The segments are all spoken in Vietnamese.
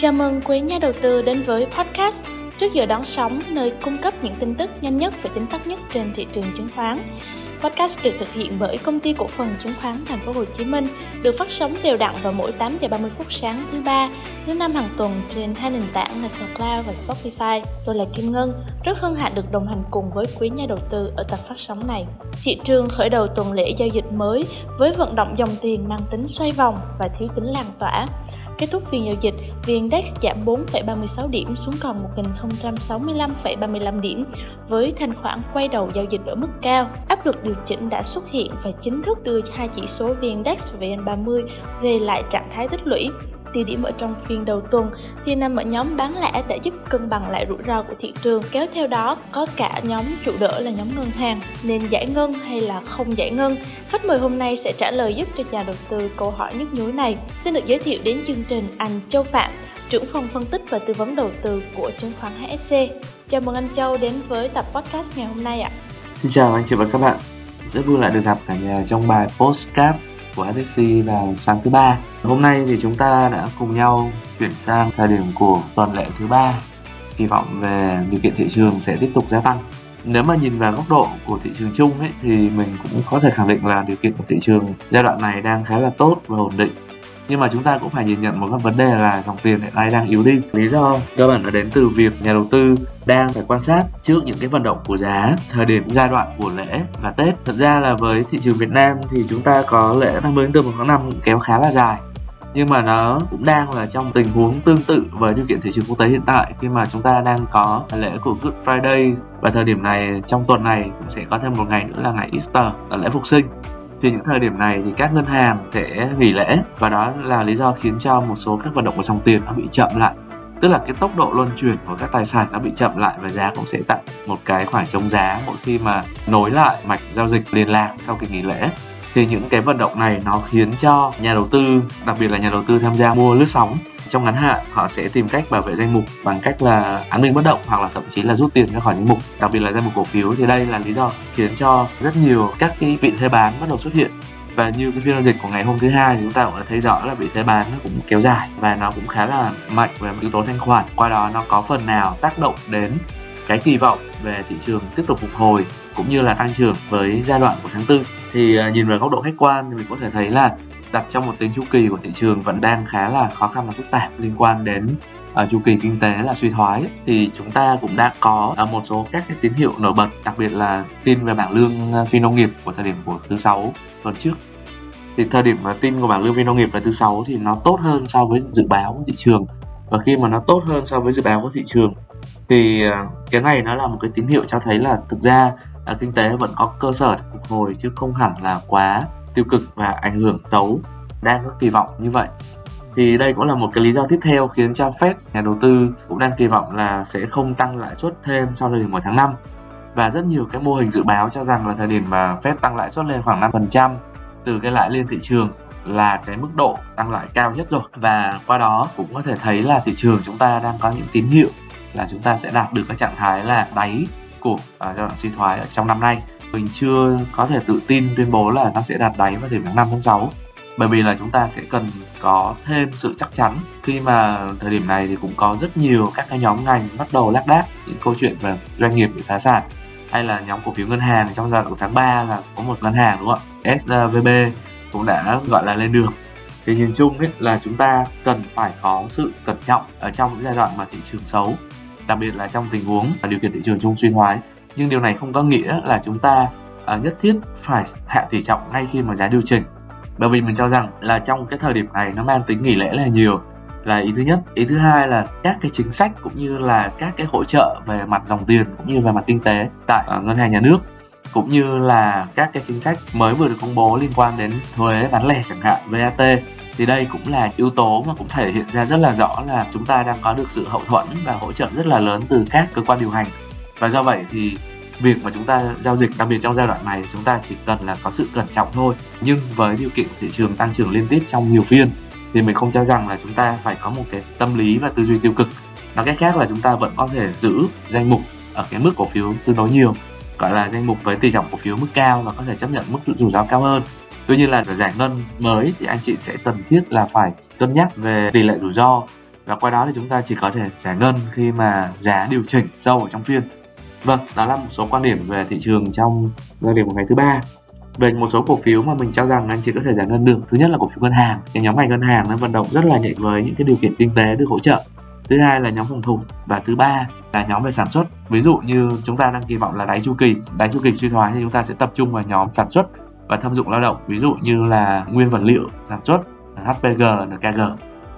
Chào mừng quý nhà đầu tư đến với podcast Trước giờ đón sóng, nơi cung cấp những tin tức nhanh nhất và chính xác nhất trên thị trường chứng khoán. Podcast được thực hiện bởi công ty cổ phần chứng khoán Thành phố Hồ Chí Minh, được phát sóng đều đặn vào mỗi 8 giờ 30 phút sáng thứ ba, thứ năm hàng tuần trên hai nền tảng là SoundCloud và Spotify. Tôi là Kim Ngân, rất hân hạnh được đồng hành cùng với quý nhà đầu tư ở tập phát sóng này. Thị trường khởi đầu tuần lễ giao dịch mới với vận động dòng tiền mang tính xoay vòng và thiếu tính lan tỏa. Kết thúc phiên giao dịch, VN Index giảm 4,36 điểm xuống còn 1.065,35 điểm với thanh khoản quay đầu giao dịch ở mức cao. Áp lực điều chỉnh đã xuất hiện và chính thức đưa hai chỉ số VN Index và VN30 về lại trạng thái tích lũy. Tiêu điểm ở trong phiên đầu tuần thì nằm ở nhóm bán lẻ đã giúp cân bằng lại rủi ro của thị trường. Kéo theo đó, có cả nhóm trụ đỡ là nhóm ngân hàng, nên giải ngân hay là không giải ngân? Khách mời hôm nay sẽ trả lời giúp cho nhà đầu tư câu hỏi nhức nhối này. Xin được giới thiệu đến chương trình anh Châu Phạm, trưởng phòng phân tích và tư vấn đầu tư của chứng khoán HSC chào mừng anh Châu đến với tập podcast ngày hôm nay ạ. Xin chào anh chị và các bạn rất vui lại được gặp cả nhà trong bài postcard của HTC vào sáng thứ ba. Hôm nay thì chúng ta đã cùng nhau chuyển sang thời điểm của tuần lễ thứ ba. Kỳ vọng về điều kiện thị trường sẽ tiếp tục gia tăng. Nếu mà nhìn vào góc độ của thị trường chung ấy, thì mình cũng có thể khẳng định là điều kiện của thị trường giai đoạn này đang khá là tốt và ổn định nhưng mà chúng ta cũng phải nhìn nhận một cái vấn đề là dòng tiền hiện nay đang yếu đi. Lý do cơ bản là đến từ việc nhà đầu tư đang phải quan sát trước những cái vận động của giá, thời điểm giai đoạn của lễ và tết. Thật ra là với thị trường việt nam thì chúng ta có lễ 30 tháng 4 một tháng 5 kéo khá là dài. Nhưng mà nó cũng đang là trong tình huống tương tự với điều kiện thị trường quốc tế hiện tại. Khi mà chúng ta đang có lễ của Good Friday và thời điểm này, trong tuần này cũng sẽ có thêm một ngày nữa là ngày Easter, là lễ phục sinh thì những thời điểm này thì các ngân hàng sẽ nghỉ lễ và đó là lý do khiến cho một số các vận động của dòng tiền nó bị chậm lại. Tức là cái tốc độ luân chuyển của các tài sản nó bị chậm lại và giá cũng sẽ tạo một cái khoảng trống giá mỗi khi mà nối lại mạch giao dịch liên lạc sau kỳ nghỉ lễ thì những cái vận động này nó khiến cho nhà đầu tư, đặc biệt là nhà đầu tư tham gia mua lướt sóng, trong ngắn hạn họ sẽ tìm cách bảo vệ danh mục bằng cách là án minh bất động hoặc là thậm chí là rút tiền ra khỏi danh mục. Đặc biệt là danh mục cổ phiếu thì đây là lý do khiến cho rất nhiều các cái vị thế bán bắt đầu xuất hiện. Và như cái phiên giao dịch của ngày hôm thứ hai thì chúng ta cũng đã thấy rõ là vị thế bán nó cũng kéo dài và nó cũng khá là mạnh về yếu tố thanh khoản. Qua đó nó có phần nào tác động đến cái kỳ vọng về thị trường tiếp tục phục hồi cũng như là tăng trưởng với giai đoạn của tháng tư. Thì à, nhìn về góc độ khách quan thì mình có thể thấy là đặt trong một tính chu kỳ của thị trường vẫn đang khá là khó khăn và phức tạp liên quan đến uh, chu kỳ kinh tế là suy thoái. Thì chúng ta cũng đã có à, một số các cái tín hiệu nổi bật đặc biệt là tin về bảng lương phi nông nghiệp của thời điểm của thứ sáu tuần trước. Thì thời điểm mà tin của bảng lương phi nông nghiệp là thứ sáu thì nó tốt hơn so với dự báo của thị trường và khi mà nó tốt hơn so với dự báo của thị trường thì à, cái này nó là một cái tín hiệu cho thấy là thực ra à, kinh tế vẫn có cơ sở để phục hồi chứ không hẳn là quá tiêu cực và ảnh hưởng xấu đang có kỳ vọng như vậy. Thì đây cũng là một cái lý do tiếp theo khiến cho Fed nhà đầu tư cũng đang kỳ vọng là sẽ không tăng lãi suất thêm sau thời điểm của tháng 5 và rất nhiều cái mô hình dự báo cho rằng là thời điểm mà Fed tăng lãi suất lên khoảng 5% từ cái lãi liên thị trường là cái mức độ tăng lãi cao nhất rồi. Và qua đó cũng có thể thấy là thị trường chúng ta đang có những tín hiệu là chúng ta sẽ đạt được cái trạng thái là đáy của à, giai đoạn suy thoái ở trong năm nay. Mình chưa có thể tự tin tuyên bố là nó sẽ đạt đáy vào thời điểm 5 tháng 6 bởi vì là chúng ta sẽ cần có thêm sự chắc chắn. Khi mà thời điểm này thì cũng có rất nhiều các cái nhóm ngành bắt đầu lác đác những câu chuyện về doanh nghiệp bị phá sản hay là nhóm cổ phiếu ngân hàng trong giai đoạn của tháng 3 là có một ngân hàng đúng không ạ? SVB cũng đã gọi là lên đường. Thì nhìn chung ấy là chúng ta cần phải có sự cẩn trọng ở trong những giai đoạn mà thị trường xấu, đặc biệt là trong tình huống và điều kiện thị trường chung suy thoái. Nhưng điều này không có nghĩa là chúng ta ờ, nhất thiết phải hạ tỷ trọng ngay khi mà giá điều chỉnh. Bởi vì mình cho rằng là trong cái thời điểm này nó mang tính nghỉ lễ là nhiều. Là ý thứ nhất. Ý thứ hai là các cái chính sách cũng như là các cái hỗ trợ về mặt dòng tiền cũng như về mặt kinh tế tại ờ, ngân hàng nhà nước cũng như là các cái chính sách mới vừa được công bố liên quan đến thuế bán lẻ chẳng hạn, VAT. Thì đây cũng là yếu tố mà cũng thể hiện ra rất là rõ là chúng ta đang có được sự hậu thuẫn và hỗ trợ rất là lớn từ các cơ quan điều hành. Và do vậy thì việc mà chúng ta giao dịch, đặc biệt trong giai đoạn này, chúng ta chỉ cần là có sự cẩn trọng thôi. Nhưng với điều kiện thị trường tăng trưởng liên tiếp trong nhiều phiên, thì mình không cho rằng là chúng ta phải có một cái tâm lý và tư duy tiêu cực. Nói cách khác là chúng ta vẫn có thể giữ danh mục ở cái mức cổ phiếu tương đối nhiều gọi là danh mục với tỷ trọng cổ phiếu mức cao và có thể chấp nhận mức rủi ro cao hơn tuy nhiên là để giải ngân mới thì anh chị sẽ cần thiết là phải cân nhắc về tỷ lệ rủi ro và qua đó thì chúng ta chỉ có thể giải ngân khi mà giá điều chỉnh sâu ở trong phiên. Vâng, đó là một số quan điểm về thị trường trong giao điểm của ngày thứ ba. Về một số cổ phiếu mà mình cho rằng anh chị có thể giải ngân được. Thứ nhất là cổ phiếu ngân hàng. Cái nhóm ngành ngân hàng nó vận động rất là nhạy với những cái điều kiện kinh tế được hỗ trợ. Thứ hai là nhóm phòng thủ và thứ ba là nhóm về sản xuất. Ví dụ như chúng ta đang kỳ vọng là đáy chu kỳ, đáy chu kỳ suy thoái thì chúng ta sẽ tập trung vào nhóm sản xuất và thâm dụng lao động, ví dụ như là nguyên vật liệu sản xuất, HPG, NKG.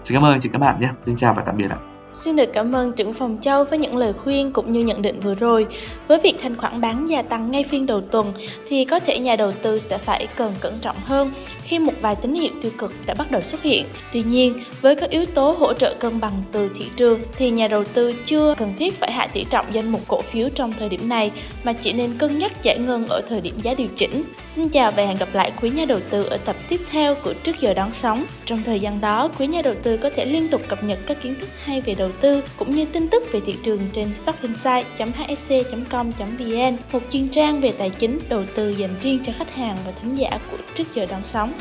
Xin cảm ơn chị các bạn nhé. Xin chào và tạm biệt ạ. Xin được cảm ơn trưởng phòng Châu với những lời khuyên cũng như nhận định vừa rồi. Với việc thanh khoản bán gia tăng ngay phiên đầu tuần thì có thể nhà đầu tư sẽ phải cần cẩn trọng hơn khi một vài tín hiệu tiêu cực đã bắt đầu xuất hiện. Tuy nhiên, với các yếu tố hỗ trợ cân bằng từ thị trường thì nhà đầu tư chưa cần thiết phải hạ tỷ trọng danh mục cổ phiếu trong thời điểm này mà chỉ nên cân nhắc giải ngân ở thời điểm giá điều chỉnh. Xin chào và hẹn gặp lại quý nhà đầu tư ở tập tiếp theo của Trước giờ đón sóng. Trong thời gian đó, quý nhà đầu tư có thể liên tục cập nhật các kiến thức hay về đầu tư cũng như tin tức về thị trường trên stockinsight.hsc.com.vn, một chuyên trang về tài chính, đầu tư dành riêng cho khách hàng và thính giả của Trước giờ đón sóng.